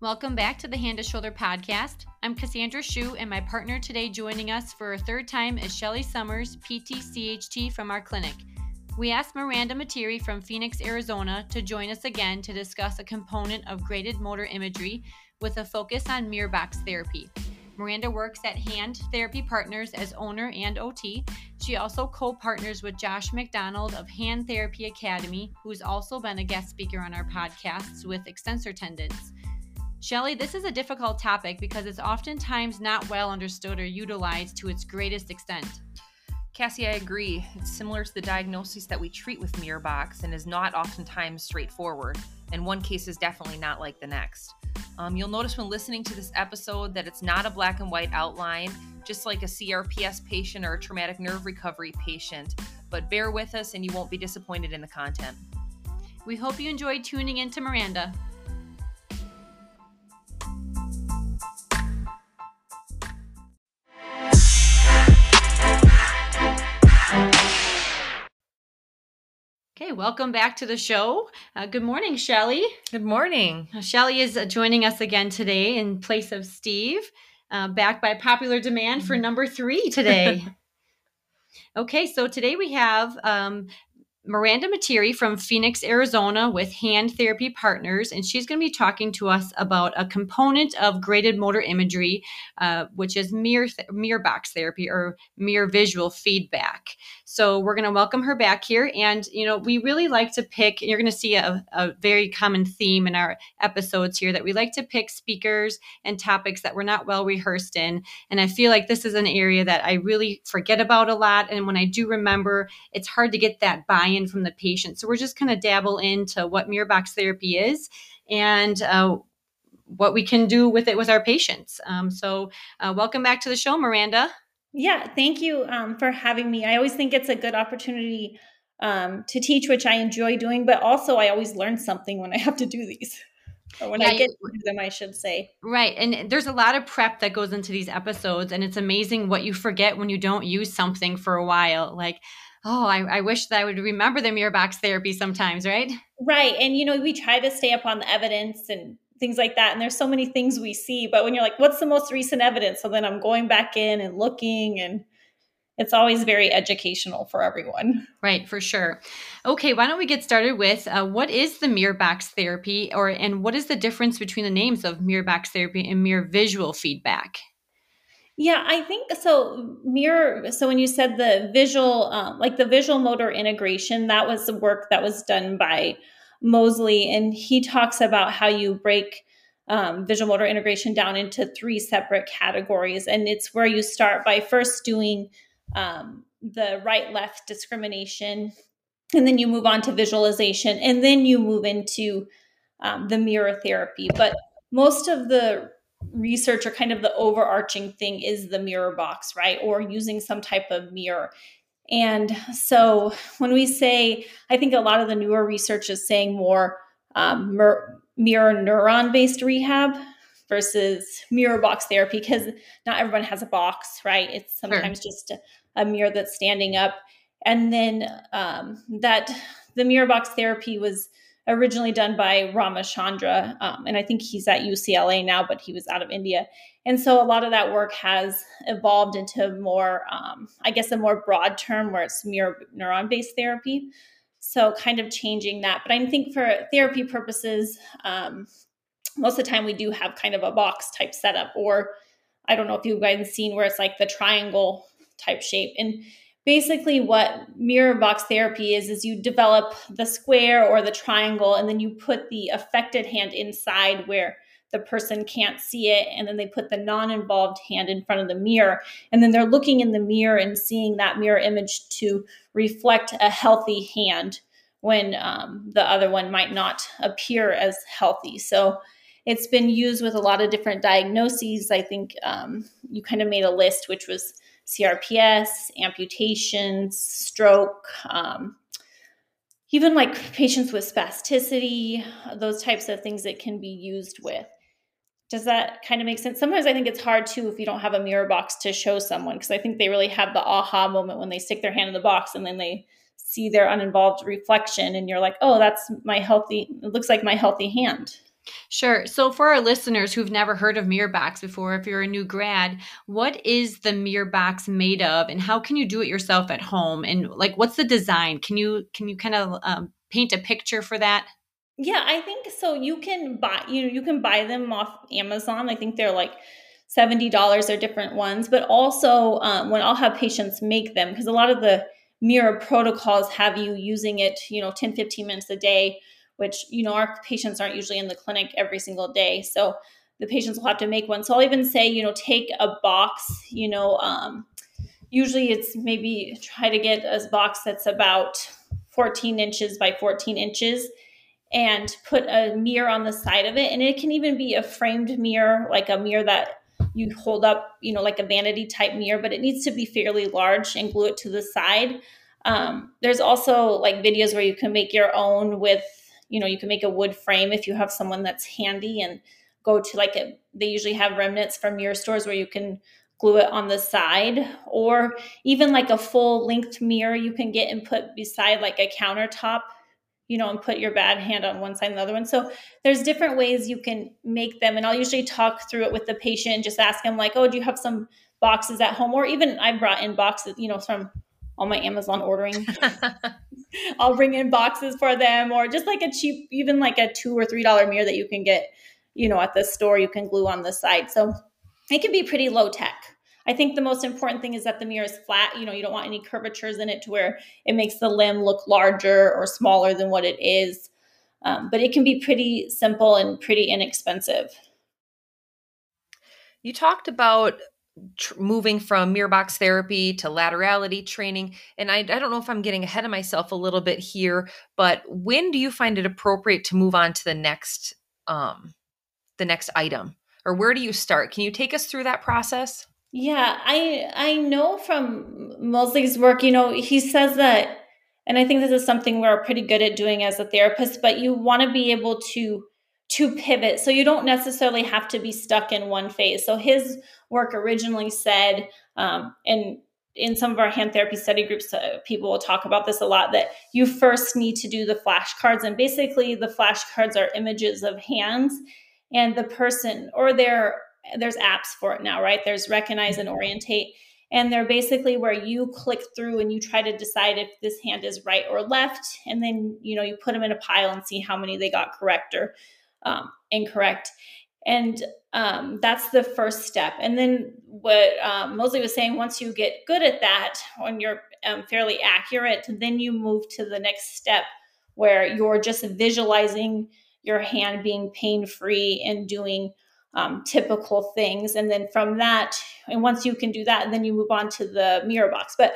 Welcome back to the Hand to Shoulder podcast. I'm Cassandra Shu, and my partner today joining us for a third time is Shelly Summers, PT CHT from our clinic. We asked Miranda Materi from Phoenix, Arizona to join us again to discuss a component of graded motor imagery with a focus on mirror box therapy. Miranda works at Hand Therapy Partners as owner and OT. She also co partners with Josh McDonald of Hand Therapy Academy, who's also been a guest speaker on our podcasts with extensor tendons. Shelly, this is a difficult topic because it's oftentimes not well understood or utilized to its greatest extent. Cassie, I agree. It's similar to the diagnosis that we treat with mirror box and is not oftentimes straightforward. And one case is definitely not like the next. Um, you'll notice when listening to this episode that it's not a black and white outline, just like a CRPS patient or a traumatic nerve recovery patient. But bear with us and you won't be disappointed in the content. We hope you enjoyed tuning in to Miranda. Okay, welcome back to the show. Uh, good morning, Shelly. Good morning. Uh, Shelly is uh, joining us again today in place of Steve, uh, back by popular demand for mm-hmm. number three today. okay, so today we have um, Miranda Materi from Phoenix, Arizona, with Hand Therapy Partners, and she's going to be talking to us about a component of graded motor imagery, uh, which is mirror th- mirror box therapy or mirror visual feedback. So we're going to welcome her back here, and you know we really like to pick. You're going to see a, a very common theme in our episodes here that we like to pick speakers and topics that we're not well rehearsed in, and I feel like this is an area that I really forget about a lot, and when I do remember, it's hard to get that buy-in buy-in from the patient. So we're just going to dabble into what mirror box therapy is and uh, what we can do with it with our patients. Um, so uh, welcome back to the show, Miranda. Yeah, thank you um, for having me. I always think it's a good opportunity um, to teach, which I enjoy doing, but also I always learn something when I have to do these. Or when yeah, I get to them, I should say. Right. And there's a lot of prep that goes into these episodes, and it's amazing what you forget when you don't use something for a while. Like, oh, I, I, wish that I would remember the mirror box therapy sometimes, right? Right. And, you know, we try to stay up on the evidence and things like that. And there's so many things we see. But when you're like, what's the most recent evidence? So then I'm going back in and looking and it's always very educational for everyone. Right, for sure. Okay, why don't we get started with uh, what is the mirror box therapy, or and what is the difference between the names of mirror box therapy and mirror visual feedback? Yeah, I think so. Mirror. So when you said the visual, um, like the visual motor integration, that was the work that was done by Moseley, and he talks about how you break um, visual motor integration down into three separate categories, and it's where you start by first doing um, the right left discrimination, and then you move on to visualization, and then you move into um, the mirror therapy. But most of the research or kind of the overarching thing is the mirror box, right? Or using some type of mirror. And so when we say, I think a lot of the newer research is saying more um, mir- mirror neuron based rehab versus mirror box therapy because not everyone has a box, right? It's sometimes sure. just a, a, mirror that's standing up. And then um, that the mirror box therapy was originally done by Ramachandran, um, and I think he's at UCLA now, but he was out of India. And so a lot of that work has evolved into more, um, I guess, a more broad term where it's mirror neuron based therapy. So kind of changing that. But I think for therapy purposes, um, most of the time we do have kind of a box type setup, or I don't know if you've guys seen where it's like the triangle type shape. And basically what mirror box therapy is is you develop the square or the triangle and then you put the affected hand inside where the person can't see it and then they put the non-involved hand in front of the mirror. And then they're looking in the mirror and seeing that mirror image to reflect a healthy hand when um, the other one might not appear as healthy. So it's been used with a lot of different diagnoses. I think um, you kind of made a list which was CRPS, amputations, stroke, um, even like patients with spasticity, those types of things that can be used with. Does that kind of make sense? Sometimes I think it's hard too if you don't have a mirror box to show someone because I think they really have the aha moment when they stick their hand in the box and then they see their uninvolved reflection and you're like, oh, that's my healthy, it looks like my healthy hand. Sure. So, for our listeners who've never heard of MirrorBox before, if you're a new grad, what is the MirrorBox made of, and how can you do it yourself at home? And like, what's the design? Can you can you kind of um, paint a picture for that? Yeah, I think so. You can buy you know you can buy them off Amazon. I think they're like seventy dollars. They're different ones, but also um, when I'll have patients make them because a lot of the mirror protocols have you using it you know 10 15 minutes a day which you know our patients aren't usually in the clinic every single day. So the patients will have to make one. So i'll even say you know take a box you know um, usually it's maybe try to get a box that's about 14 inches by 14 inches and put a mirror on the side of it. And it can even be a framed mirror like a mirror that you hold up you know like a vanity type mirror but it needs to be fairly large and glue it to the side. Um, there's also like videos where you can make your own with you know you can make a wood frame if you have someone that's handy and go to like a they usually have remnants from mirror stores where you can glue it on the side. Or even like a full length mirror you can get and put beside like a countertop you know and put your bad hand on one side and the other one. So there's different ways you can make them and i'll usually talk through it with the patient and just ask them like oh do you have some boxes at home? Or even i brought in boxes you know from all my amazon ordering I'll bring in boxes for them or just like a cheap, even like a two or three dollar mirror that you can get, you know, at the store you can glue on the side. So it can be pretty low tech. I think the most important thing is that the mirror is flat. You know, you don't want any curvatures in it to where it makes the limb look larger or smaller than what it is. Um, but it can be pretty simple and pretty inexpensive. You talked about tr- moving from MirrorBox therapy to laterality training. And I, I don't know if I'm getting ahead of myself a little bit here, but when do you find it appropriate to move on to the next um, the next item, or where do you start? Can you take us through that process? Yeah, I I know from Moseley's work, you know, he says that, and I think this is something we're pretty good at doing as a therapist. But you want to be able to to pivot. So you don't necessarily have to be stuck in one phase. So his work originally said, um, and in some of our hand therapy study groups, uh, people will talk about this a lot that you first need to do the flashcards. And basically, the flashcards are images of hands and the person, or there, there's apps for it now, right? There's recognize and orientate. And they're basically where you click through and you try to decide if this hand is right or left. And then, you know, you put them in a pile and see how many they got correct or um, incorrect. And um, that's the first step. And then what um, Moseley was saying, once you get good at that, when you're um, fairly accurate, then you move to the next step where you're just visualizing your hand being pain free and doing um, typical things. And then from that, and once you can do that, then you move on to the mirror box. But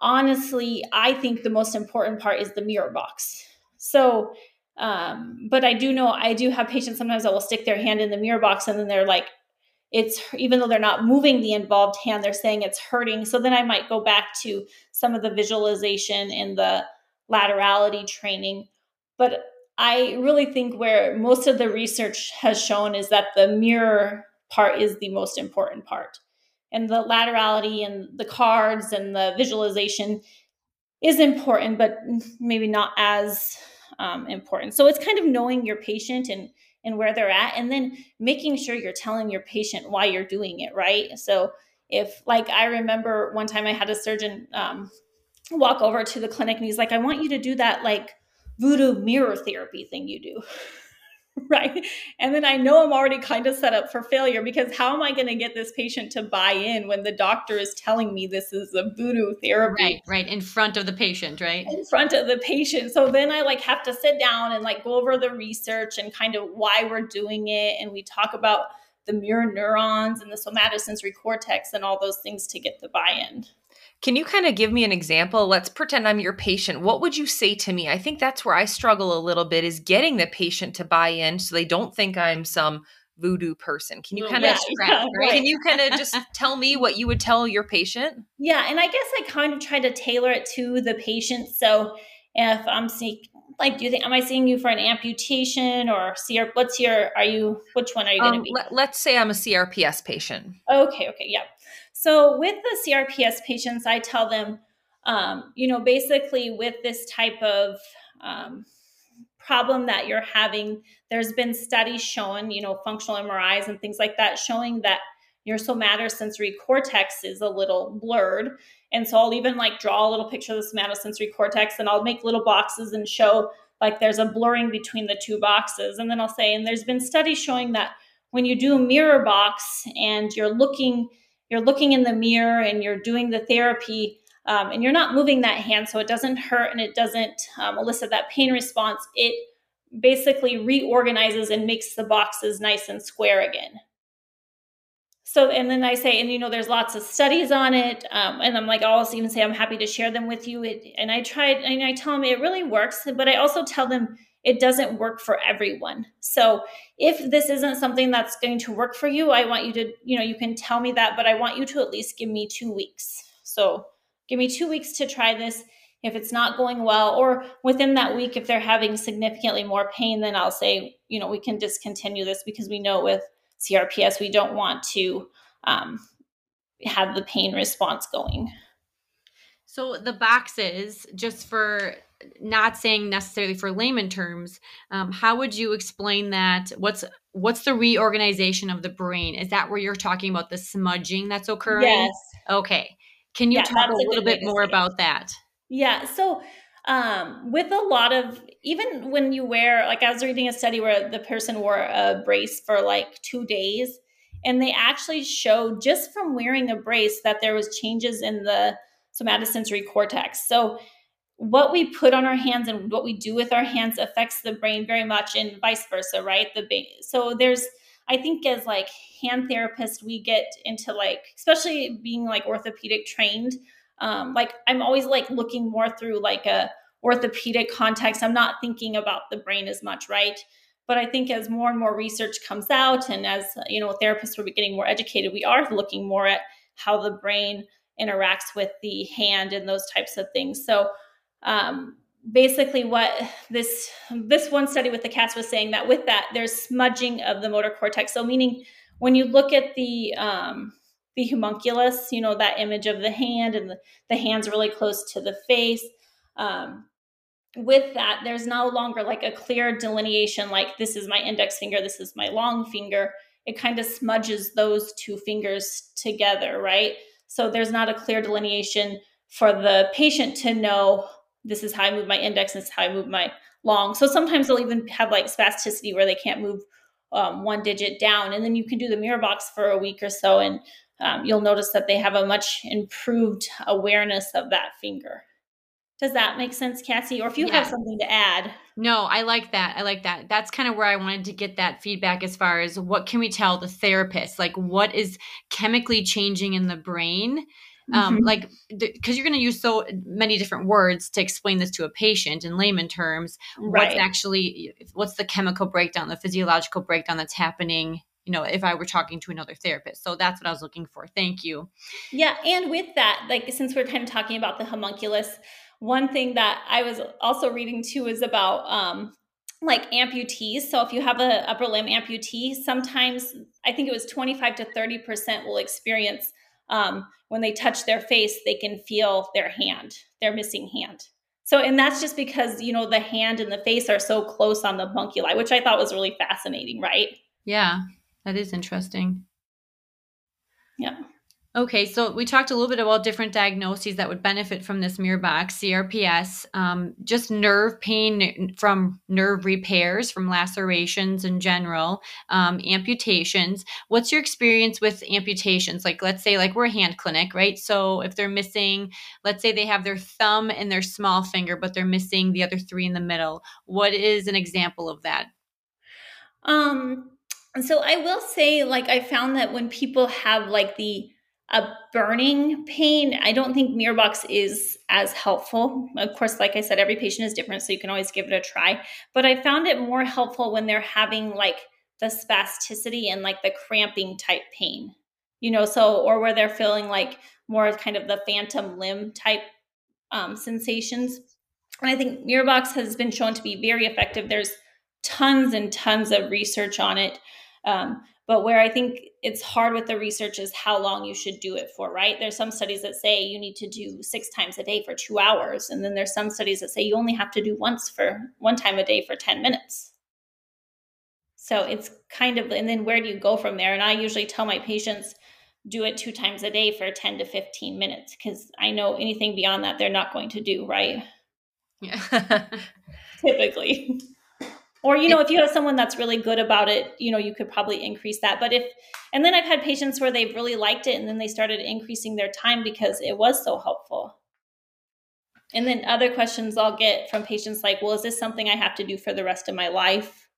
honestly, I think the most important part is the mirror box. So um, but I do know I do have patients sometimes that will stick their hand in the mirror box and then they're like, it's even though they're not moving the involved hand, they're saying it's hurting. So then I might go back to some of the visualization and the laterality training. But I really think where most of the research has shown is that the mirror part is the most important part. And the laterality and the cards and the visualization is important, but maybe not as um, important. So it's kind of knowing your patient and and where they're at, and then making sure you're telling your patient why you're doing it, right? So if like I remember one time I had a surgeon um, walk over to the clinic and he's like, I want you to do that like voodoo mirror therapy thing you do. right? And then I know I'm already kind of set up for failure because how am I going to get this patient to buy in when the doctor is telling me this is a voodoo therapy? Right, right, in front of the patient, right? In front of the patient. So then I like have to sit down and like go over the research and kind of why we're doing it and we talk about the mirror neurons and the somatosensory cortex and all those things to get the buy-in. Can you kind of give me an example? Let's pretend I'm your patient. What would you say to me? I think that's where I struggle a little bit is getting the patient to buy in so they don't think I'm some voodoo person. Can you kind of yeah, right. can you kind of just tell me what you would tell your patient? Yeah, and I guess I kind of try to tailor it to the patient. So if I'm seeing like do you think am I seeing you for an amputation or CR what's your are you which one are you going to um, be? Let, us say I'm a CRPS patient. Okay, okay, yeah. So with the CRPS patients, I tell them, um, you know, basically with this type of um, problem that you're having, there's been studies showing, you know, functional MRIs and things like that showing that your somatosensory cortex is a little blurred. And so I'll even like draw a little picture of the somatosensory cortex and I'll make little boxes and show like there's a blurring between the two boxes. And then I'll say, and there's been studies showing that when you do a mirror box and you're looking, you're looking in the mirror and you're doing the therapy, um, and you're not moving that hand so it doesn't hurt and it doesn't um, elicit that pain response, it basically reorganizes and makes the boxes nice and square again. So and then i say and you know there's lots of studies on it um, and i'm like i'll also even say i'm happy to share them with you. It, and i tried and i tell them it really works but i also tell them it doesn't work for everyone. So if this isn't something that's going to work for you i want you to you know you can tell me that but i want you to at least give me two weeks. So give me two weeks to try this. If it's not going well or within that week if they're having significantly more pain then i'll say you know we can discontinue this because we know with CRPS, we don't want to um, have the pain response going. So the boxes, just for not saying necessarily for layman terms, um, how would you explain that? What's what's the reorganization of the brain? Is that where you're talking about the smudging that's occurring? Yes. Okay. Can you yeah, talk a little bit more about that? Yeah. So um, with a lot of even when you wear like i was reading a study where the person wore a brace for like two days and they actually showed just from wearing a brace that there was changes in the somatosensory cortex. So what we put on our hands and what we do with our hands affects the brain very much and vice versa right? The so there's i think as like hand therapists we get into like especially being like orthopedic trained um, like i'm always like looking more through like a orthopedic context. I'm not thinking about the brain as much right? But i think as more and more research comes out and as you know therapists are getting more educated we are looking more at how the brain interacts with the hand and those types of things so um, basically what this this one study with the cats was saying that with that there's smudging of the motor cortex so meaning when you look at the um, the homunculus, you know, that image of the hand and the, the hand's really close to the face. Um, with that, there's no longer like a clear delineation, like this is my index finger, this is my long finger. It kind of smudges those two fingers together, right? So there's not a clear delineation for the patient to know this is how I move my index, this is how I move my long. So sometimes they'll even have like spasticity where they can't move um, one digit down. And then you can do the mirror box for a week or so, and um, you'll notice that they have a much improved awareness of that finger. Does that make sense, Cassie? Or if you yeah. have something to add. No, I like that. I like that. That's kind of where I wanted to get that feedback as far as what can we tell the therapist? Like what is chemically changing in the brain? Um, mm-hmm. like because you're going to use so many different words to explain this to a patient in layman terms right. what's actually what's the chemical breakdown the physiological breakdown that's happening you know if i were talking to another therapist so that's what i was looking for thank you yeah and with that like since we're kind of talking about the homunculus one thing that i was also reading too is about um like amputees so if you have a upper limb amputee sometimes i think it was 25 to 30 percent will experience um, when they touch their face they can feel their hand their missing hand so and that's just because you know the hand and the face are so close on the homunculi which i thought was really fascinating right yeah that is interesting. Yeah. Okay, so we talked a little bit about different diagnoses that would benefit from this mirror box, CRPS, um, just nerve pain from nerve repairs, from lacerations in general, um, amputations. What's your experience with amputations? Like, let's say, like we're a hand clinic, right? So if they're missing, let's say they have their thumb and their small finger, but they're missing the other three in the middle. What is an example of that? Um, so I will say, like, I found that when people have like the a burning pain, I don't think Mirrorbox is as helpful. Of course, like I said, every patient is different, so you can always give it a try. But I found it more helpful when they're having like the spasticity and like the cramping type pain, you know, so or where they're feeling like more of kind of the phantom limb type um, sensations. And I think Mirrorbox has been shown to be very effective. There's tons and tons of research on it Um, but where I think it's hard with the research is how long you should do it for, right? There's some studies that say you need to do six times a day for two hours. And then there's some studies that say you only have to do once for one time a day for 10 minutes. So it's kind of, and then where do you go from there? And I usually tell my patients, do it two times a day for 10 to 15 minutes because I know anything beyond that they're not going to do, right? Yeah. Typically. Or, you know, if you have someone that's really good about it, you know, you could probably increase that. But if, and then I've had patients where they've really liked it and then they started increasing their time because it was so helpful. And then other questions I'll get from patients like, well, is this something I have to do for the rest of my life?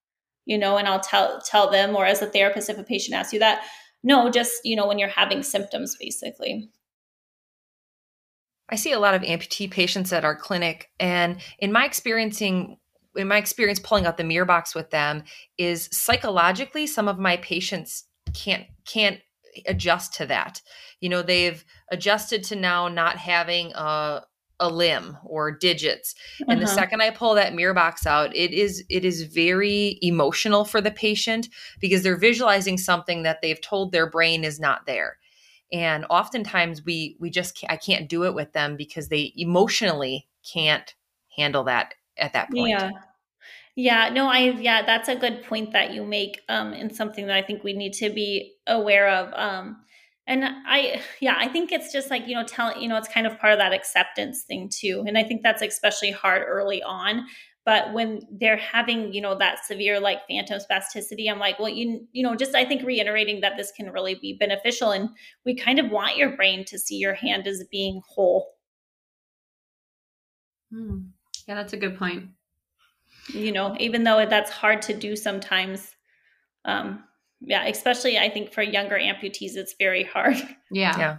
You know, and I'll tell tell them, or as a therapist, if a patient asks you that, no, just, you know, when you're having symptoms, basically. I see a lot of amputee patients at our clinic, and in my experiencing in my experience pulling out the mirror box with them is psychologically some of my patients can't can't adjust to that. You know they've adjusted to now not having a a limb or digits. And uh-huh. the second i pull that mirror box out it is it is very emotional for the patient because they're visualizing something that they've told their brain is not there. And oftentimes we we just can't, i can't do it with them because they emotionally can't handle that at that point yeah yeah, no, I yeah, that's a good point that you make, um, and something that I think we need to be aware of. Um, and I yeah, I think it's just like you know, tell you know, it's kind of part of that acceptance thing too, and I think that's especially hard early on. But when they're having you know that severe like phantom spasticity, I'm like, well, you you know, just I think reiterating that this can really be beneficial, and we kind of want your brain to see your hand as being whole. Hmm. Yeah, that's a good point you know, even though that's hard to do sometimes. Um, yeah, especially I think for younger amputees, it's very hard. Yeah. Yeah.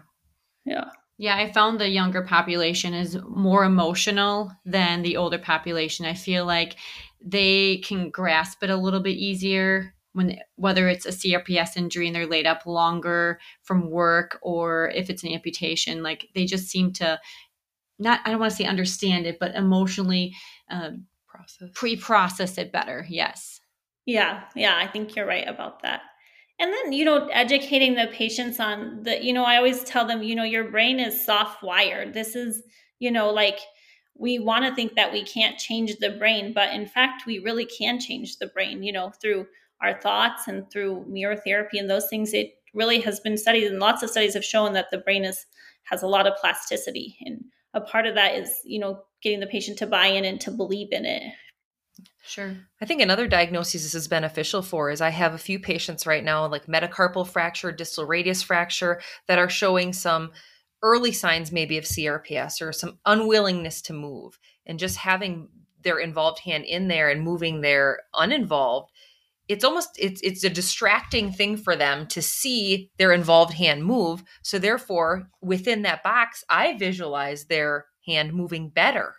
Yeah. Yeah, I found the younger population is more emotional than the older population. I feel like they can grasp it a little bit easier when whether it's a CRPS injury and they're laid up longer from work or if it's an amputation, like they just seem to not I don't want to say understand it, but emotionally uh, process. pre-process it better yes. Yeah yeah i think you're right about that. And then you know educating the patients on the you know i always tell them you know your brain is soft wired. This is you know like we want to think that we can't change the brain but in fact we really can change the brain you know through our thoughts and through mirror therapy and those things. It really has been studied and lots of studies have shown that the brain is has a lot of plasticity and a part of that is you know getting the patient to buy in and to believe in it Sure. I think another diagnosis this is beneficial for is I have a few patients right now, like metacarpal fracture, distal radius fracture, that are showing some early signs maybe of CRPS or some unwillingness to move. And just having their involved hand in there and moving their uninvolved, it's almost it's it's a distracting thing for them to see their involved hand move. So therefore, within that box, I visualize their hand moving better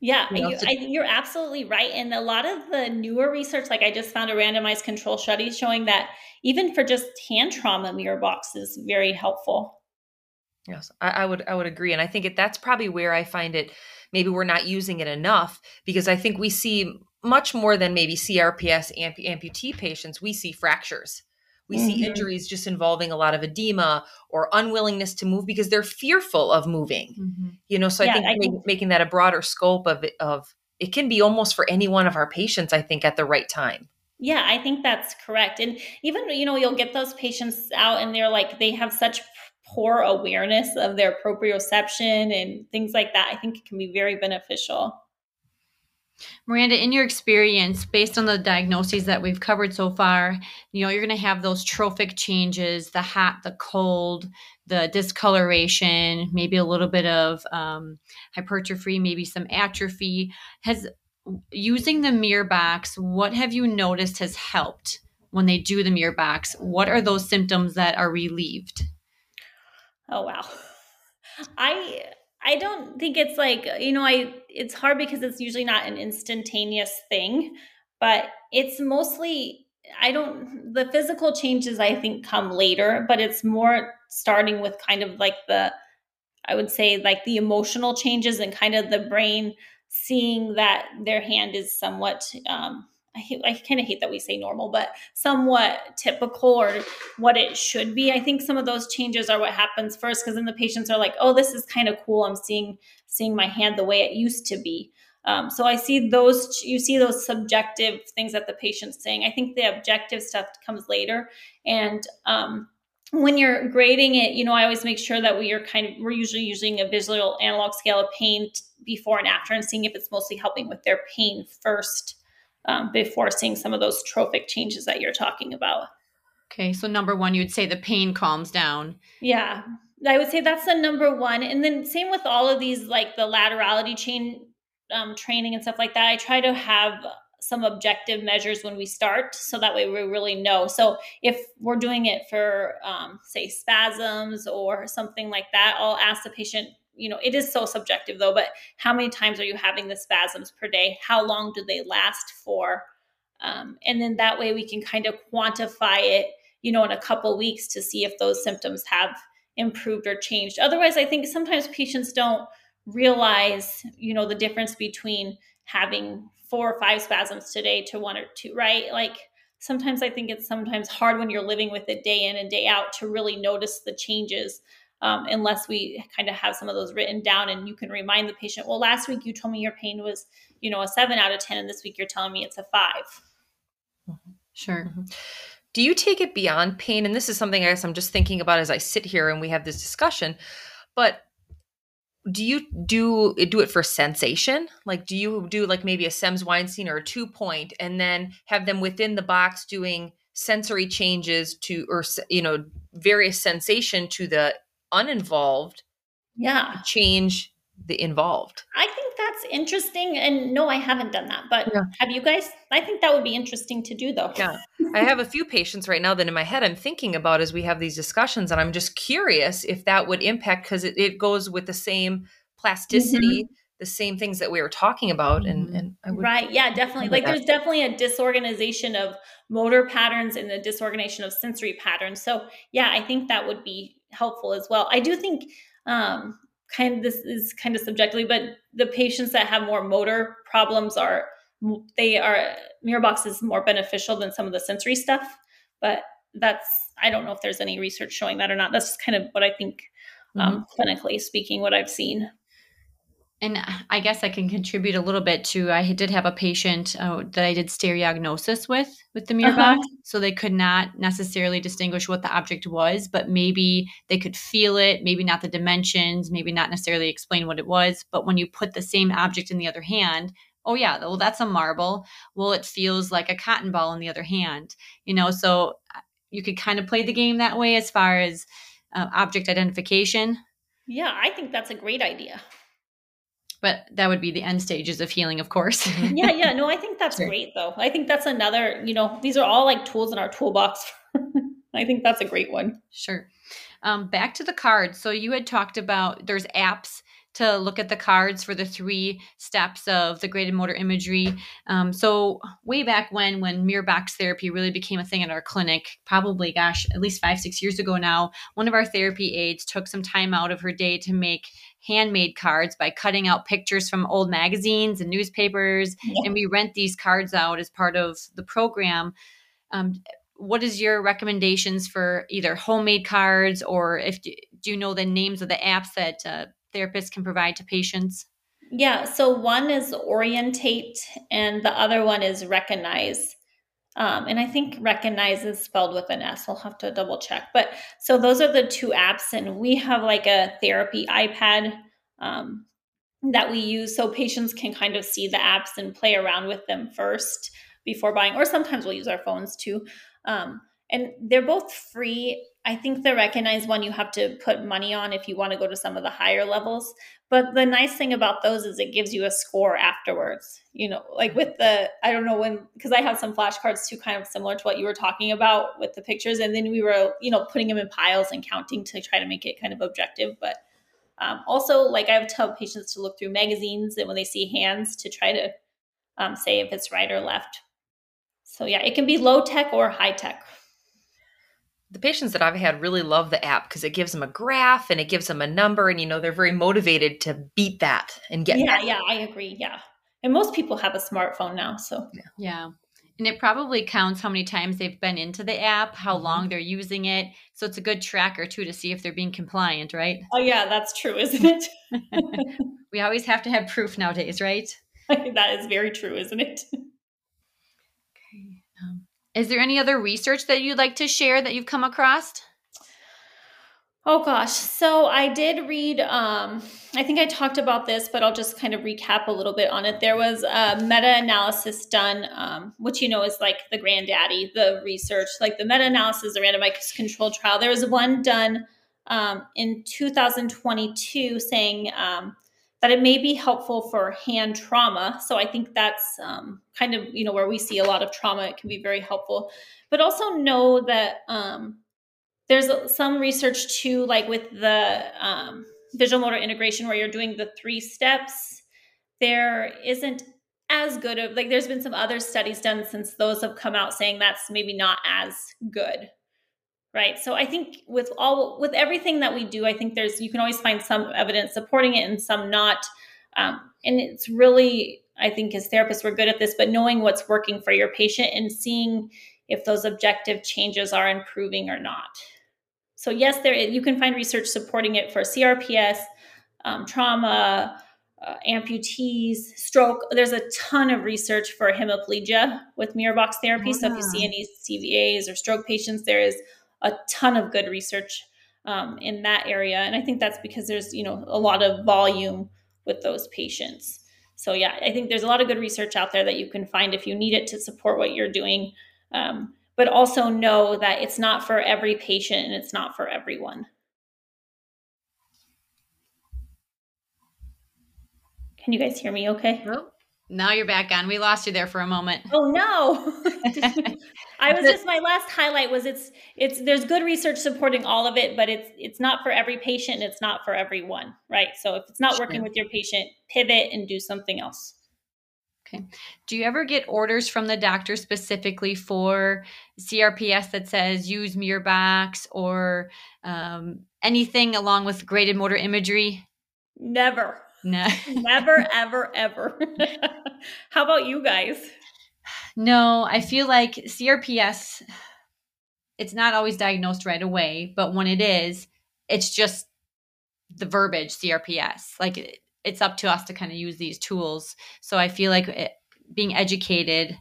yeah, you know, you, I, you're absolutely right. And a lot of the newer research, like I just found a randomized control study showing that even for just hand trauma, mirror box is very helpful. Yes, I, I would I would agree, and I think it, that's probably where I find it. Maybe we're not using it enough because I think we see much more than maybe CRPS amp- amputee patients. We see fractures we mm-hmm. see injuries just involving a lot of edema or unwillingness to move because they're fearful of moving. Mm-hmm. You know, so yeah, I think, I think making that a broader scope of of it can be almost for any one of our patients. I think at the right time. Yeah, I think that's correct. And even you know, you'll get those patients out and they're like they have such poor awareness of their proprioception and things like that. I think it can be very beneficial. Miranda, in your experience, based on the diagnoses that we've covered so far, you know, you're going to have those trophic changes, the hot, the cold, the discoloration, maybe a little bit of um, hypertrophy, maybe some atrophy. Has using the mirror box, what have you noticed has helped when they do the mirror box? What are those symptoms that are relieved? Oh, wow. I I don't think it's like, you know, I it's hard because it's usually not an instantaneous thing, but it's mostly I don't the physical changes I think come later, but it's more starting with kind of like the I would say like the emotional changes and kind of the brain seeing that their hand is somewhat um I, I kind of hate that we say normal, but somewhat typical or what it should be. I think some of those changes are what happens first because then the patients are like, oh, this is kind of cool. I'm seeing seeing my hand the way it used to be. Um, so I see those, you see those subjective things that the patient's saying. I think the objective stuff comes later. And um, when you're grading it, you know, I always make sure that we are kind of, we're usually using a visual analog scale of pain before and after and seeing if it's mostly helping with their pain first um, before seeing some of those trophic changes that you're talking about. Okay, so number one, you would say the pain calms down. Yeah, I would say that's the number one. And then same with all of these, like the laterality chain um, training and stuff like that. I try to have some objective measures when we start so that way we really know. So if we're doing it for, um, say, spasms or something like that, I'll ask the patient, you know, it is so subjective though, but how many times are you having the spasms per day? How long do they last for? Um, and then that way we can kind of quantify it, you know, in a couple weeks to see if those symptoms have improved or changed. Otherwise, I think sometimes patients don't realize, you know, the difference between having four or five spasms today to one or two, right? Like sometimes I think it's sometimes hard when you're living with it day in and day out to really notice the changes. Um, unless we kind of have some of those written down and you can remind the patient, well, last week you told me your pain was, you know, a seven out of 10, and this week you're telling me it's a 5 mm-hmm. Sure. Mm-hmm. Do you take it beyond pain? And this is something I guess I'm just thinking about as I sit here and we have this discussion. But do you do do it for sensation? Like, do you do like maybe a Semmes Weinstein or a two point, and then have them within the box doing sensory changes to, or you know, various sensation to the uninvolved? Yeah, change the involved. I think that's interesting. And no, I haven't done that. But yeah. have you guys? I think that would be interesting to do, though. Yeah. I have a few patients right now that in my head I'm thinking about as we have these discussions. And I'm just curious if that would impact because it, it, goes with the same plasticity. Mm-hmm. The same things that we were talking about, and mm-hmm. and right, yeah, definitely. Like, there's definitely a disorganization of motor patterns and a disorganization of sensory patterns. So, yeah, I think that would be helpful as well. I do think um, kind of this is kind of subjectively, but the patients that have more motor problems are they are MirrorBox is more beneficial than some of the sensory stuff. But that's I don't know if there's any research showing that or not. That's kind of what I think um, mm-hmm. clinically speaking, what I've seen and I guess I can contribute a little bit to. I did have a patient uh, that I did stereognosis with with the mirror uh-huh. box, so they could not necessarily distinguish what the object was, but maybe they could feel it, maybe not the dimensions, maybe not necessarily explain what it was. But when you put the same object in the other hand, oh yeah, well that's a marble. Well, it feels like a cotton ball in the other hand, you know. So uh, you could kind of play the game that way as far as uh, object identification. Yeah, I think that's a great idea but that would be the end stages of healing of course. Yeah yeah. No i think that's sure. great though. I think that's another you know these are all like tools in our toolbox. I think that's a great one. Sure. Um, back to the cards. So you had talked about there's apps to look at the cards for the three steps of the graded motor imagery. Um, so way back when, when mirror box therapy really became a thing at our clinic, probably gosh, at least five six years ago now, one of our therapy aides took some time out of her day to make handmade cards by cutting out pictures from old magazines and newspapers, yeah. and we rent these cards out as part of the program. Um, what is your recommendations for either homemade cards or if do you know the names of the apps that uh, therapists can provide to patients? Yeah, so one is orientate and the other one is recognize. Um, and I think recognize is spelled with an S. I'll have to double check. But so those are the two apps, and we have like a therapy iPad um, that we use so patients can kind of see the apps and play around with them first before buying, or sometimes we'll use our phones too. Um, and they're both free I think the recognized one you have to put money on if you want to go to some of the higher levels. But the nice thing about those is it gives you a score afterwards. You know, like with the, I don't know when, because I have some flashcards too, kind of similar to what you were talking about with the pictures. And then we were, you know, putting them in piles and counting to try to make it kind of objective. But um, also, like I would tell patients to look through magazines and when they see hands to try to um, say if it's right or left. So yeah, it can be low tech or high tech the patients that I've had really love the app because it gives them a graph and it gives them a number, and you know they're very motivated to beat that and get. Yeah, that. yeah, I agree. Yeah, and most people have a smartphone now, so yeah. yeah. And it probably counts how many times they've been into the app, how Mhm. long they're using it. So it's a good tracker too to see if they're being compliant, right? Oh yeah, that's true, isn't it? we always have to have proof nowadays, right? that is very true, isn't it? Is there any other research that you'd like to share that you've come across? Oh gosh. So I did read, um, I think I talked about this, but I'll just kind of recap a little bit on it. There was a meta analysis done, um, which you know is like the granddaddy, the research, like the meta analysis, the randomized control trial. There was one done um, in 2022 saying um, that it may be helpful for hand trauma. So I think that's um, kind of, you know, where we see a lot of trauma, it can be very helpful. But also know that um, there's some research too, like with the um, visual motor integration, where you're doing the three steps. There isn't as good of like. There's been some other studies done since those have come out saying that's maybe not as good, right? So I think with all with everything that we do, I think there's you can always find some evidence supporting it and some not. Um, and it's really, I think, as therapists, we're good at this, but knowing what's working for your patient and seeing if those objective changes are improving or not. So yes, there you can find research supporting it for CRPS, um, trauma, uh, amputees, stroke. There's a ton of research for hemiplegia with mirror box therapy. So if you see any CVAs or stroke patients, there is a ton of good research um, in that area, and I think that's because there's you know a lot of volume with those patients. So yeah, I think there's a lot of good research out there that you can find if you need it to support what you're doing. Um, but also know that it's not for every patient and it's not for everyone. Can you guys hear me okay? Oh, now you're back on. We lost you there for a moment. Oh no. I was just my last highlight was it's it's there's good research supporting all of it, but it's it's not for every patient it's not for everyone, right? So if it's not working with your patient, pivot and do something else. Okay. Do you ever get orders from the doctor specifically for CRPS that says use MirrorBox or um, anything along with graded motor imagery? Never. No. Never, ever, ever. How about you guys? No, I feel like CRPS, it's not always diagnosed right away, but when it is, it's just the verbiage CRPS. Like it, it's up to us to kind of use these tools. So I feel like it, being educated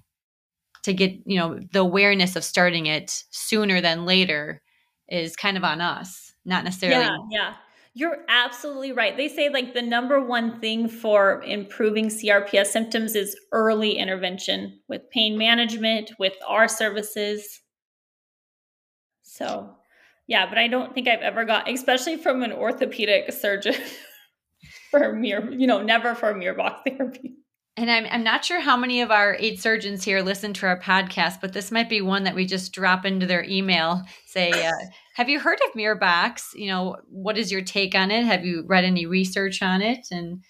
to get, you know, the awareness of starting it sooner than later is kind of on us, not necessarily. Yeah, yeah. You're absolutely right. They say like the number one thing for improving CRPS symptoms is early intervention with pain management, with our services. So, yeah, but I don't think I've ever got, especially from an orthopedic surgeon, for mirror, you know, never for mirror box therapy. And I'm, I'm not sure how many of our eight surgeons here listen to our podcast, but this might be one that we just drop into their email. Say, uh, have you heard of MirrorBox? You know, what is your take on it? Have you read any research on it? And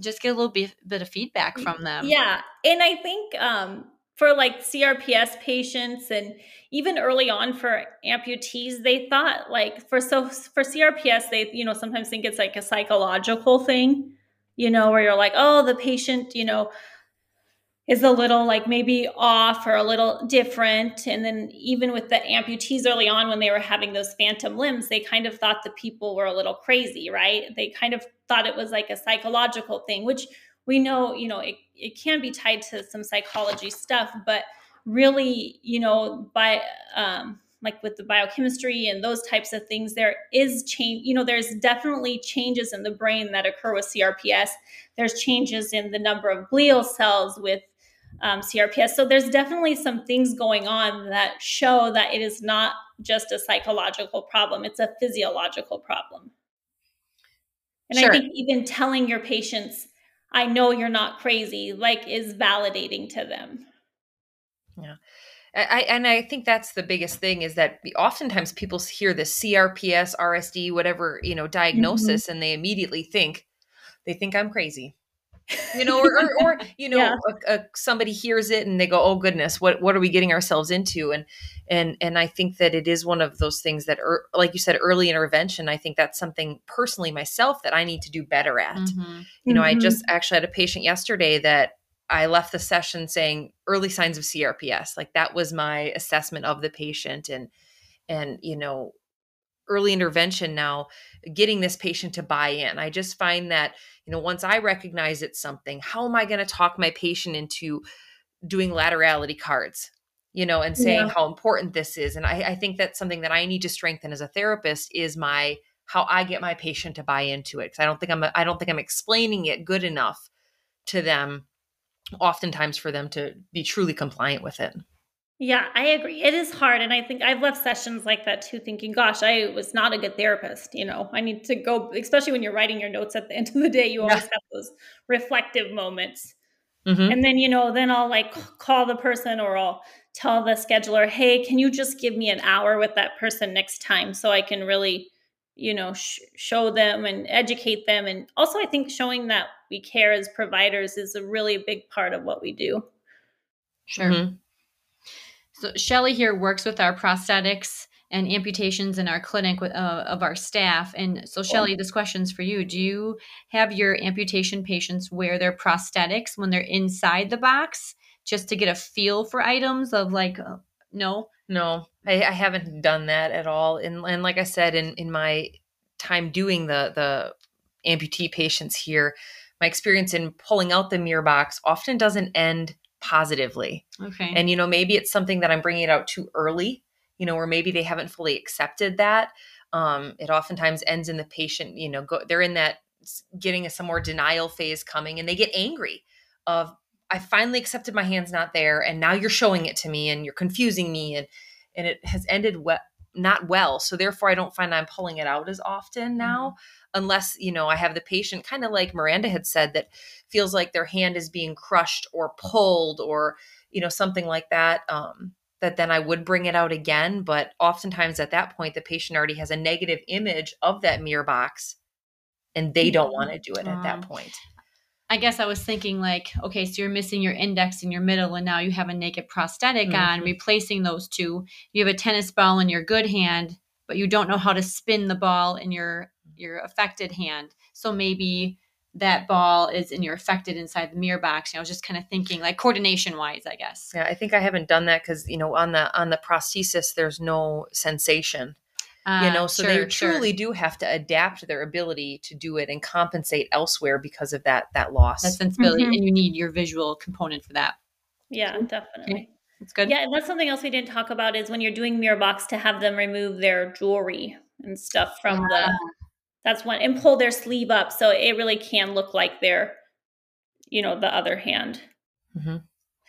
just get a little bit, bit of feedback from them. Yeah. And I think um, for like CRPS patients and even early on for amputees, they thought like for so for CRPS, they, you know, sometimes think it's like a psychological thing you know, where you're like, oh, the patient, you know, is a little like maybe off or a little different. And then even with the amputees early on, when they were having those phantom limbs, they kind of thought the people were a little crazy, right? They kind of thought it was like a psychological thing, which we know, you know, it, it can be tied to some psychology stuff, but really, you know, by um, like with the biochemistry and those types of things there is change you know there's definitely changes in the brain that occur with crps there's changes in the number of glial cells with um, crps so there's definitely some things going on that show that it is not just a psychological problem it's a physiological problem. And sure. i think even telling your patients i know you're not crazy like is validating to them I, and I think that's the biggest thing is that oftentimes people hear the CRPS, RSD, whatever you know diagnosis, mm-hmm. and they immediately think they think I'm crazy, you know, or, or, or you know, yeah. a, a, somebody hears it and they go, "Oh goodness, what what are we getting ourselves into?" And and and I think that it is one of those things that, er, like you said, early intervention. I think that's something personally myself that I need to do better at. Mm-hmm. You know, mm-hmm. I just actually had a patient yesterday that I left the session saying early signs of CRPS. Like that was my assessment of the patient and and you know early intervention now getting this patient to buy in. I just find that you know once I recognize it's something, how am I going to talk my patient into doing laterality cards? You know, and saying yeah. how important this is. And I, I think that's something that I need to strengthen as a therapist is my how I get my patient to buy into it. Because I don't think I'm I don't think I'm explaining it good enough to them oftentimes for them to be truly compliant with it. Yeah, I agree. It is hard. And I think I've left sessions like that too, thinking, gosh, I was not a good therapist. You know, I need to go, especially when you're writing your notes at the end of the day, you always yeah. have those reflective moments. Mm-hmm. And then, you know, then I'll like call the person or I'll tell the scheduler, hey, can you just give me an hour with that person next time so I can really you know sh- show them and educate them and also i think showing that we care as providers is a really big part of what we do. Sure. Mm-hmm. so shelly here works with our prosthetics and amputations in our clinic with, uh, of our staff and so shelly this question's for you. Do you have your amputation patients wear their prosthetics when they're inside the box just to get a feel for items of like uh, no? No, I, I haven't done that at all. And and like I said, in in my time doing the the amputee patients here, my experience in pulling out the mirror box often doesn't end positively. Okay. And you know, maybe it's something that I'm bringing it out too early. You know, or maybe they haven't fully accepted that. Um, it oftentimes ends in the patient. You know, go, they're in that getting a some more denial phase coming, and they get angry of I finally accepted my hand's not there, and now you're showing it to me, and you're confusing me, and and it has ended well, not well. So therefore, I don't find I'm pulling it out as often now, mm-hmm. unless you know I have the patient kind of like Miranda had said that feels like their hand is being crushed or pulled or you know something like that. Um, that then I would bring it out again, but oftentimes at that point, the patient already has a negative image of that mirror box, and they don't want to do it at that point. I guess I was thinking like, okay, so you're missing your index and your middle, and now you have a naked prosthetic mm-hmm. on, replacing those two. You have a tennis ball in your good hand, but you don't know how to spin the ball in your your affected hand. So maybe that ball is in your affected inside the mirror box. You know, I was just kind of thinking like coordination wise, I guess. Yeah, I think I haven't done that because you know on the on the prosthesis there's no sensation you know so sure, they truly sure. do have to adapt their ability to do it and compensate elsewhere because of that that loss that sensibility mm-hmm. and you need your visual component for that yeah definitely okay. that's good yeah and that's something else we didn't talk about is when you're doing mirror box to have them remove their jewelry and stuff from the ah. that's one and pull their sleeve up so it really can look like they're you know the other hand mm-hmm.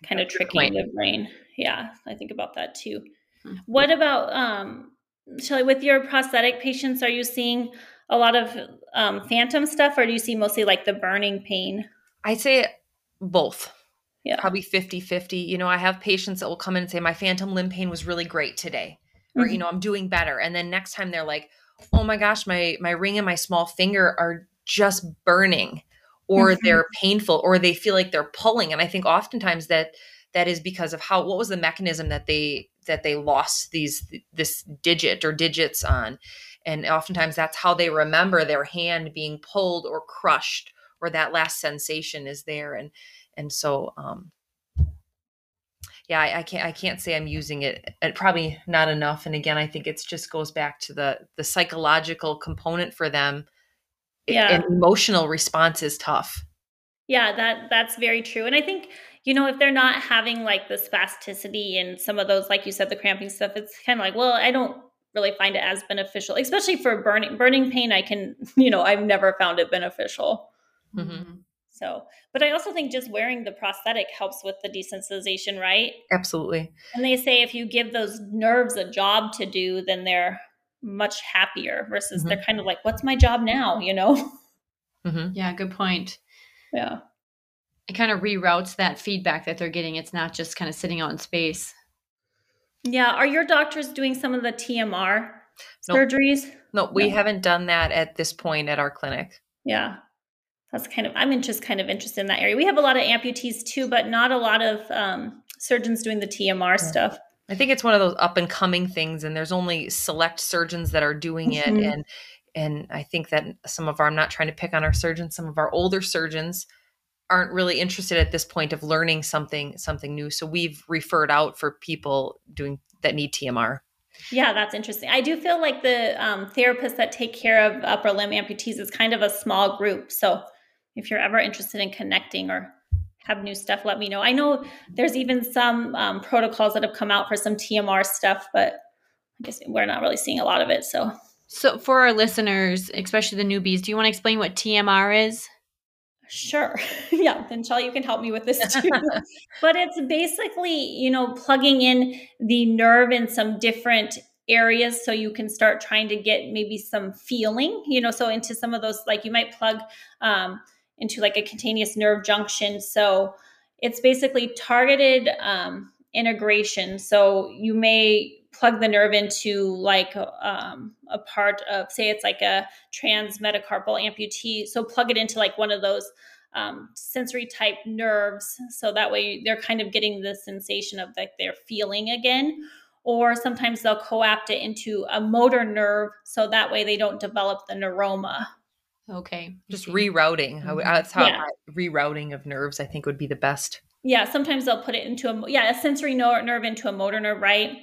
kind of tricking the brain yeah i think about that too mm-hmm. what about um Shelly, with your prosthetic patients, are you seeing a lot of um, phantom stuff or do you see mostly like the burning pain? I'd say both. Yeah. Probably 50 50. You know, I have patients that will come in and say, My phantom limb pain was really great today. Or, mm-hmm. you know, I'm doing better. And then next time they're like, Oh my gosh, my my ring and my small finger are just burning or mm-hmm. they're painful or they feel like they're pulling. And I think oftentimes that that is because of how what was the mechanism that they that they lost these this digit or digits on? And oftentimes that's how they remember their hand being pulled or crushed or that last sensation is there. And and so um yeah I, I, can't i can't say i'm using it probably not enough. And again i think it just goes back to the the psychological component for them. Yeah. And emotional response is tough. Yeah that that's very true. And i think you know, if they're not having like the spasticity and some of those, like you said, the cramping stuff, it's kind of like, well, I don't really find it as beneficial, especially for burning burning pain. I can, you know, I've never found it beneficial. Mm-hmm. So, but I also think just wearing the prosthetic helps with the desensitization, right? Absolutely. And they say if you give those nerves a job to do, then they're much happier versus mm-hmm. they're kind of like, what's my job now? You know? Mm-hmm. Yeah, good point. Yeah it kind of reroutes that feedback that they're getting. It's not just kind of sitting out in space. Yeah. Are your doctors doing some of the TMR nope. surgeries? No, we no. haven't done that at this point at our clinic. Yeah. That's kind of, I'm just kind of interested in that area. We have a lot of amputees too, but not a lot of um, surgeons doing the TMR yeah. stuff. I think it's one of those up and coming things, and there's only select surgeons that are doing it. Mm-hmm. And and I think that some of our, I'm not trying to pick on our surgeons, some of our older surgeons aren't really interested at this point of learning something something new. So we've referred out for people doing that need TMR. Yeah, that's interesting. I do feel like the um, therapists that take care of upper limb amputees is kind of a small group. So if you're ever interested in connecting or have new stuff, let me know. I know there's even some um, protocols that have come out for some TMR stuff, but I guess we're not really seeing a lot of it. So, so for our listeners, especially the newbies, do you want to explain what TMR is? Sure. yeah. Then Shell, you can help me with this too. but it's basically, you know, plugging in the nerve in some different areas so you can start trying to get maybe some feeling, you know, so into some of those, like you might plug um, into like a cutaneous nerve junction. So it's basically targeted um, integration. So you may plug the nerve into like um, a part of, say, it's like a transmetacarpal amputee. So plug it into like one of those um, sensory type nerves. So that way they're kind of getting the sensation of like they're feeling again. Or sometimes they'll coapt it into a motor nerve. So that way they don't develop the neuroma. Okay. Just rerouting. Mm-hmm. That's how yeah. rerouting of nerves, I think, would be the best. Yeah. Sometimes they'll put it into a, yeah, a sensory nerve into a motor nerve, right?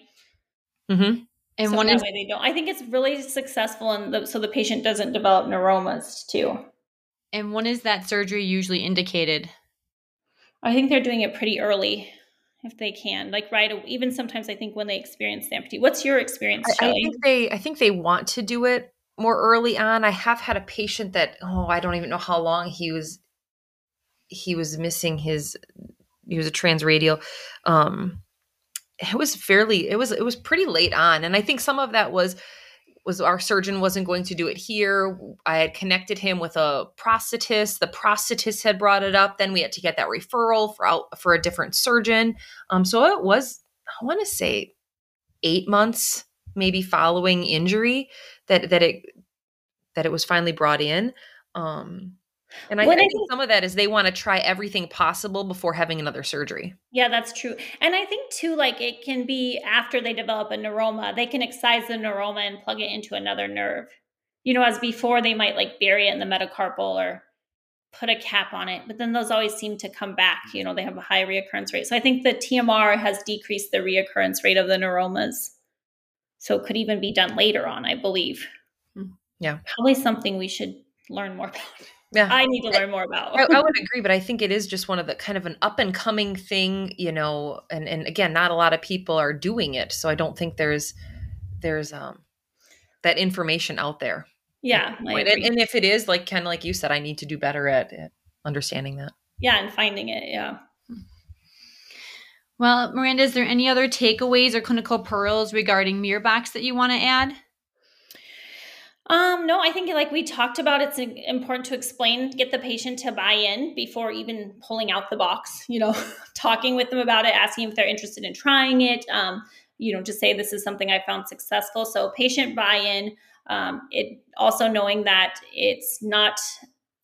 Mm-hmm. And so one is, way they don't. I think it's really successful, and so the patient doesn't develop neuromas too. And when is that surgery usually indicated? I think they're doing it pretty early, if they can, like right. Even sometimes, I think when they experience the amputee. What's your experience? I, I think they, I think they want to do it more early on. I have had a patient that, oh, I don't even know how long he was. He was missing his. He was a transradial. Um, it was fairly it was it was pretty late on and i think some of that was was our surgeon wasn't going to do it here. I had connected him with a prosthetist. The prosthetist had brought it up. Then we had to get that referral for out for a different surgeon. Um so it was i want to say eight months maybe following injury that that it that it was finally brought in. Um and I, I think some of that is they want to try everything possible before having another surgery. Yeah, that's true. And I think too, like it can be after they develop a neuroma, they can excise the neuroma and plug it into another nerve. You know, as before they might like bury it in the metacarpal or put a cap on it, but then those always seem to come back. You know, they have a high reoccurrence rate. So I think the TMR has decreased the reoccurrence rate of the neuromas. So it could even be done later on, I believe. Hmm. Yeah. Probably something we should learn more about yeah. I need to learn more about. I, I, would agree but i think it is just one of the kind of an up and coming thing you know and and again not a lot of people are doing it so i don't think there's there's um that information out there. Yeah and, and, if it is like kind of like you said i need to do better at, at understanding that. Yeah and finding it yeah. Well miranda is there any other takeaways or clinical pearls regarding MirrorBox that you want to add um, no, I think like we talked about, it's important to explain, get the patient to buy in before even pulling out the box, you know, talking with them about it, asking if they're interested in trying it, um, you know, to say this is something I found successful. So patient buy-in, um, it also knowing that it's not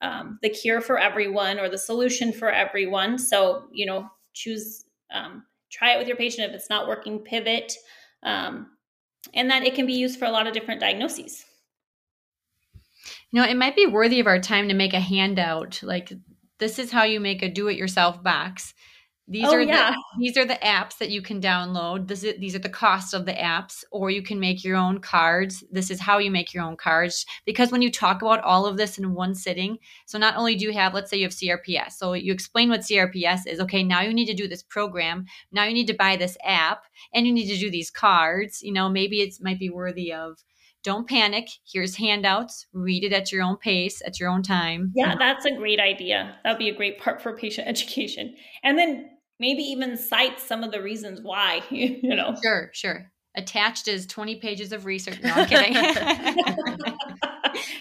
um, the cure for everyone or the solution for everyone. So, you know, choose, um, try it with your patient. If it's not working, pivot. Um, and that it can be used for a lot of different diagnoses you know, it might be worthy of our time to make a handout. Like, this is how you make a do-it-yourself box. These oh, are yeah. the, these are the apps that you can download. This is, these are the costs of the apps, or you can make your own cards. This is how you make your own cards. Because when you talk about all of this in one sitting, so not only do you have, let's say you have CRPS, so you explain what CRPS is. Okay, now you need to do this program. Now you need to buy this app, and you need to do these cards. You know, maybe it might be worthy of don't panic. Here's handouts. Read it at your own pace, at your own time. Yeah, that's a great idea. That would be a great part for patient education. And then maybe even cite some of the reasons why, you know. Sure, sure. Attached is 20 pages of research. No, I'm kidding.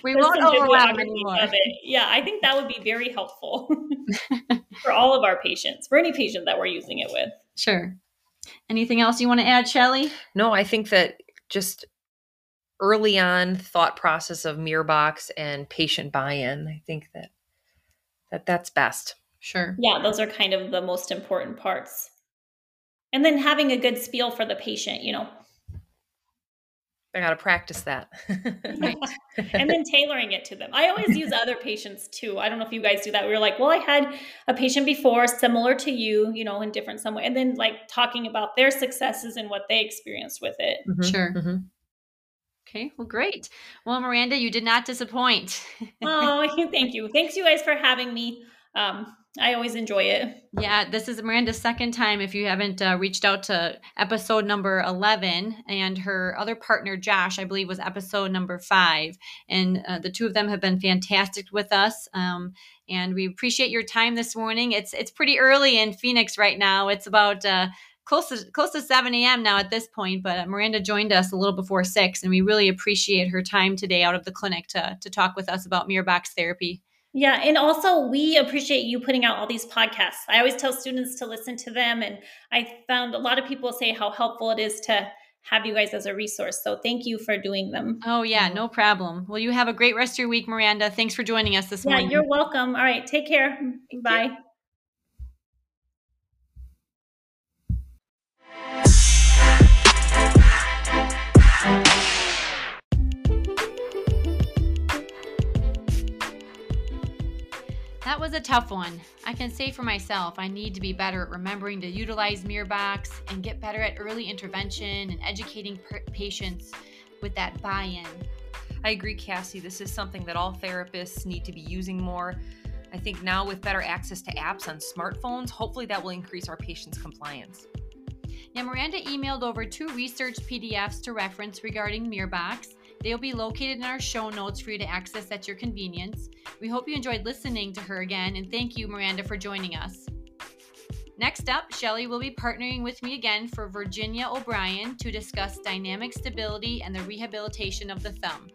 we won't overwhelm anymore. Yeah, I think that would be very helpful for all of our patients, for any patient that we're using it with. Sure. Anything else you want to add, Shelly? No, I think that just early on thought process of MirrorBox and patient buy-in. I think that that that's best. Sure. Yeah, those are kind of the most important parts. And then having a good spiel for the patient, you know. I got to practice that. and then tailoring it to them. I always use other patients too. I don't know if you guys do that. We were like, well, I had a patient before similar to you, you know, in different some way. And then like talking about their successes and what they experienced with it. Mm-hmm. Sure. Mm-hmm. Okay, well, great. Well, Miranda, you did not disappoint. oh, thank you. Thanks, you guys, for having me. Um, I always enjoy it. Yeah, this is Miranda's second time. If you haven't uh, reached out to episode number 11, and her other partner, Josh, I believe, was episode number five. And uh, the two of them have been fantastic with us. Um, and we appreciate your time this morning. It's it's pretty early in Phoenix right now. It's about uh, close to close to 7 a.m. now at this point. But Miranda joined us a little before six, and we really appreciate her time today out of the clinic to to talk with us about Mirrorbox therapy. Yeah, and also we appreciate you putting out all these podcasts. I always tell students to listen to them, and I found a lot of people say how helpful it is to have you guys as a resource. So thank you for doing them. Oh yeah, no problem. Well, you have a great rest of your week, Miranda. Thanks for joining us this yeah, morning. Yeah, you're welcome. All right, take care. Thank Bye. You. That was a tough one. I can say for myself, I need to be better at remembering to utilize Mirrorbox and get better at early intervention and educating per- patients with that buy in. I agree, Cassie. This is something that all therapists need to be using more. I think now with better access to apps on smartphones, hopefully that will increase our patients' compliance. Now, Miranda emailed over two research PDFs to reference regarding Mirrorbox. They'll be located in our show notes for you to access at your convenience. We hope you enjoyed listening to her again, and thank you, Miranda, for joining us. Next up, Shelly will be partnering with me again for Virginia O'Brien to discuss dynamic stability and the rehabilitation of the thumb.